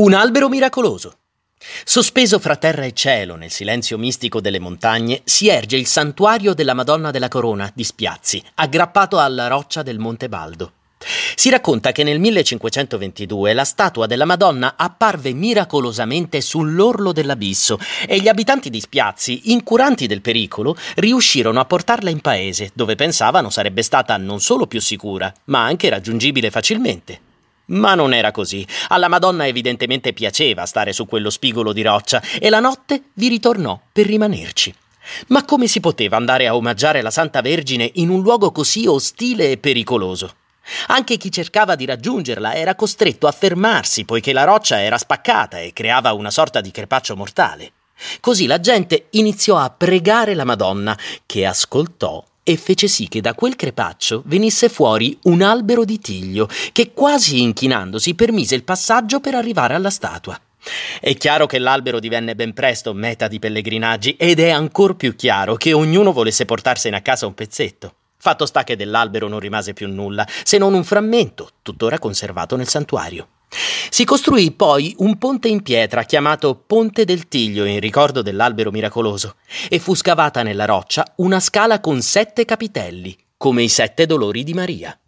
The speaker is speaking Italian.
Un albero miracoloso. Sospeso fra terra e cielo, nel silenzio mistico delle montagne, si erge il santuario della Madonna della Corona di Spiazzi, aggrappato alla roccia del Monte Baldo. Si racconta che nel 1522 la statua della Madonna apparve miracolosamente sull'orlo dell'abisso e gli abitanti di Spiazzi, incuranti del pericolo, riuscirono a portarla in paese, dove pensavano sarebbe stata non solo più sicura, ma anche raggiungibile facilmente. Ma non era così. Alla Madonna evidentemente piaceva stare su quello spigolo di roccia e la notte vi ritornò per rimanerci. Ma come si poteva andare a omaggiare la Santa Vergine in un luogo così ostile e pericoloso? Anche chi cercava di raggiungerla era costretto a fermarsi poiché la roccia era spaccata e creava una sorta di crepaccio mortale. Così la gente iniziò a pregare la Madonna, che ascoltò e fece sì che da quel crepaccio venisse fuori un albero di tiglio che quasi inchinandosi permise il passaggio per arrivare alla statua. È chiaro che l'albero divenne ben presto meta di pellegrinaggi ed è ancor più chiaro che ognuno volesse portarsene a casa un pezzetto. Fatto sta che dell'albero non rimase più nulla, se non un frammento, tuttora conservato nel santuario. Si costruì poi un ponte in pietra chiamato Ponte del Tiglio in ricordo dell'albero miracoloso e fu scavata nella roccia una scala con sette capitelli, come i sette dolori di Maria.